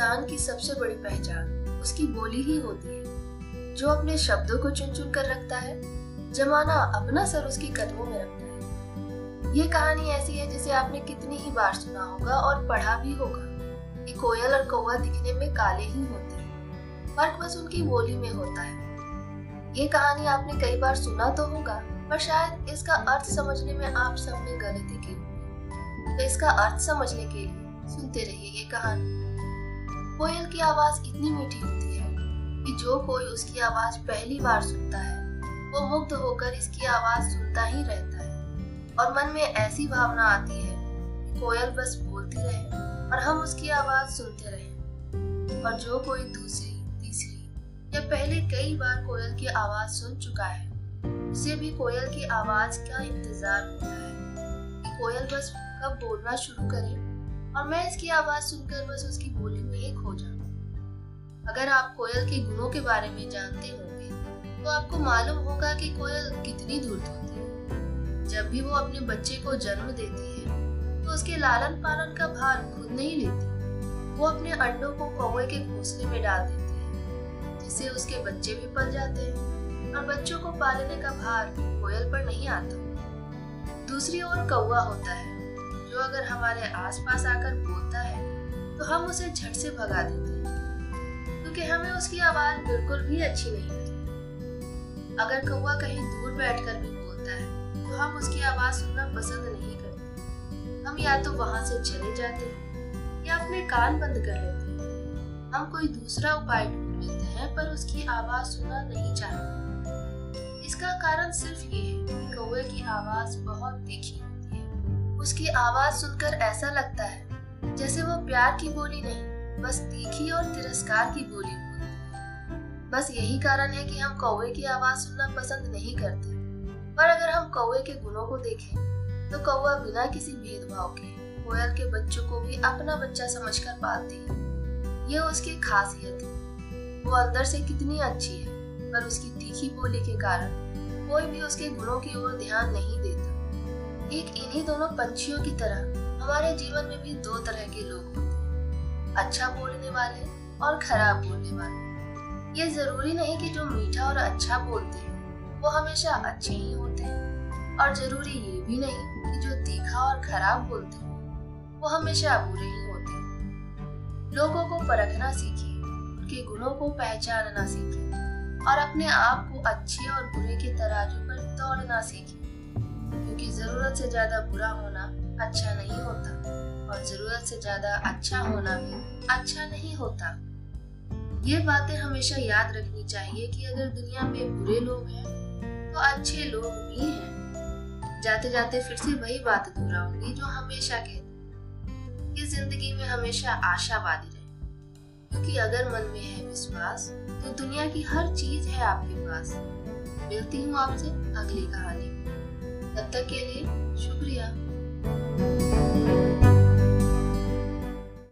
इंसान की सबसे बड़ी पहचान उसकी बोली ही होती है, जो अपने शब्दों को चुन चुन कर रखता है, जमाना अपना सर उसके कदमों में रखता है। ये कहानी ऐसी है जिसे आपने कितनी ही बार सुना होगा और पढ़ा भी होगा। कि कोयल और कौवा दिखने में काले ही होते हैं फ़र्क बस उनकी बोली में होता है। ये कहानी आपने कई बार सुना तो होगा, पर शायद इसका अर्थ समझने में आप सबने गलती की तो इसका अर्थ समझने के लिए सुनते रहिए ये कहानी। कोयल की आवाज़ इतनी मीठी होती है कि जो कोई उसकी आवाज़ पहली बार सुनता है, वो मुग्ध होकर इसकी आवाज़ सुनता ही रहता है। और मन में ऐसी भावना आती है कि कोयल बस बोलती रहे और हम उसकी आवाज़ सुनते रहे। और जो कोई दूसरी, तीसरी या पहले कई बार कोयल की आवाज़ सुन चुका है, उसे भी कोयल की आवाज़ का इंतज़ार होता है कि कोयल बस कब बोलना शुरू करे और मैं इसकी आवाज़ सुनकर बस उसकी बोली में ही खो जाऊँ अगर आप कोयल के गुणों के बारे में जानते होंगे तो आपको मालूम होगा कि कोयल कितनी धूर्त होती है। जब भी वो अपने बच्चे को जन्म देती है तो उसके लालन पालन का भार खुद नहीं लेती। वो अपने अंडों को कौवे के घोंसले में डाल देती है, जिससे उसके बच्चे भी पल जाते हैं और बच्चों को पालने का भार कोयल पर नहीं आता। दूसरी ओर कौवा होता है। जो अगर हमारे आसपास आकर बोलता है तो हम उसे झट से भगा देते हैं, क्योंकि हमें उसकी आवाज़ बिल्कुल भी अच्छी नहीं होती अगर कौवा कहीं दूर बैठकर भी बोलता है तो हम उसकी आवाज़ सुनना पसंद नहीं करते। हम या तो वहाँ से चले जाते हैं, या अपने कान बंद कर लेते हैं। हम कोई दूसरा उपाय ढूंढ लेते हैं, पर उसकी आवाज़ सुनना नहीं चाहते। इसका कारण सिर्फ़ ये है कि कौवे की आवाज़ बहुत तीखी उसकी आवाज़ सुनकर ऐसा लगता है, जैसे वो प्यार की बोली नहीं, बस तीखी और तिरस्कार की बोली बस यही कारण है कि हम कौवे की आवाज़ सुनना पसंद नहीं करते। पर अगर हम कौवे के गुणों को देखें तो कौवा बिना किसी भेदभाव के, कोयल के बच्चों को भी अपना बच्चा समझकर पालती है। ये उसकी खासियत है। वो अंदर से कितनी अच्छी है, पर उसकी तीखी बोली के कारण कोई भी उसके गुणों की ओर ध्यान नहीं देता। एक इन्हीं दोनों पंछियों की तरह हमारे जीवन में भी दो तरह के लोग होते हैं। अच्छा बोलने वाले और खराब बोलने वाले। ये ज़रूरी नहीं कि जो मीठा और अच्छा बोलते हैं, वो हमेशा अच्छे ही होते हैं। और ज़रूरी ये भी नहीं कि जो तीखा और खराब बोलते हैं, वो हमेशा बुरे ही होते हैं। लोगों को परखना सीखिए, उनके गुणों को पहचानना सीखिए, और अपने आप को अच्छे और बुरे के तराजू पर दौड़ना सीखिए। क्योंकि ज़रूरत से ज़्यादा बुरा होना अच्छा नहीं होता और ज़रूरत से ज़्यादा अच्छा होना भी अच्छा नहीं होता। ये बातें हमेशा याद रखनी चाहिए कि अगर दुनिया में बुरे लोग हैं तो अच्छे लोग भी हैं। जाते जाते फिर से वही बात दोहराऊँगी जो हमेशा कहती कि ज़िंदगी में हमेशा आशावादी रहे। क्योंकि अगर मन में है विश्वास तो दुनिया की हर चीज़ है आपके पास। मिलती हूँ आपसे अगली कहानी। que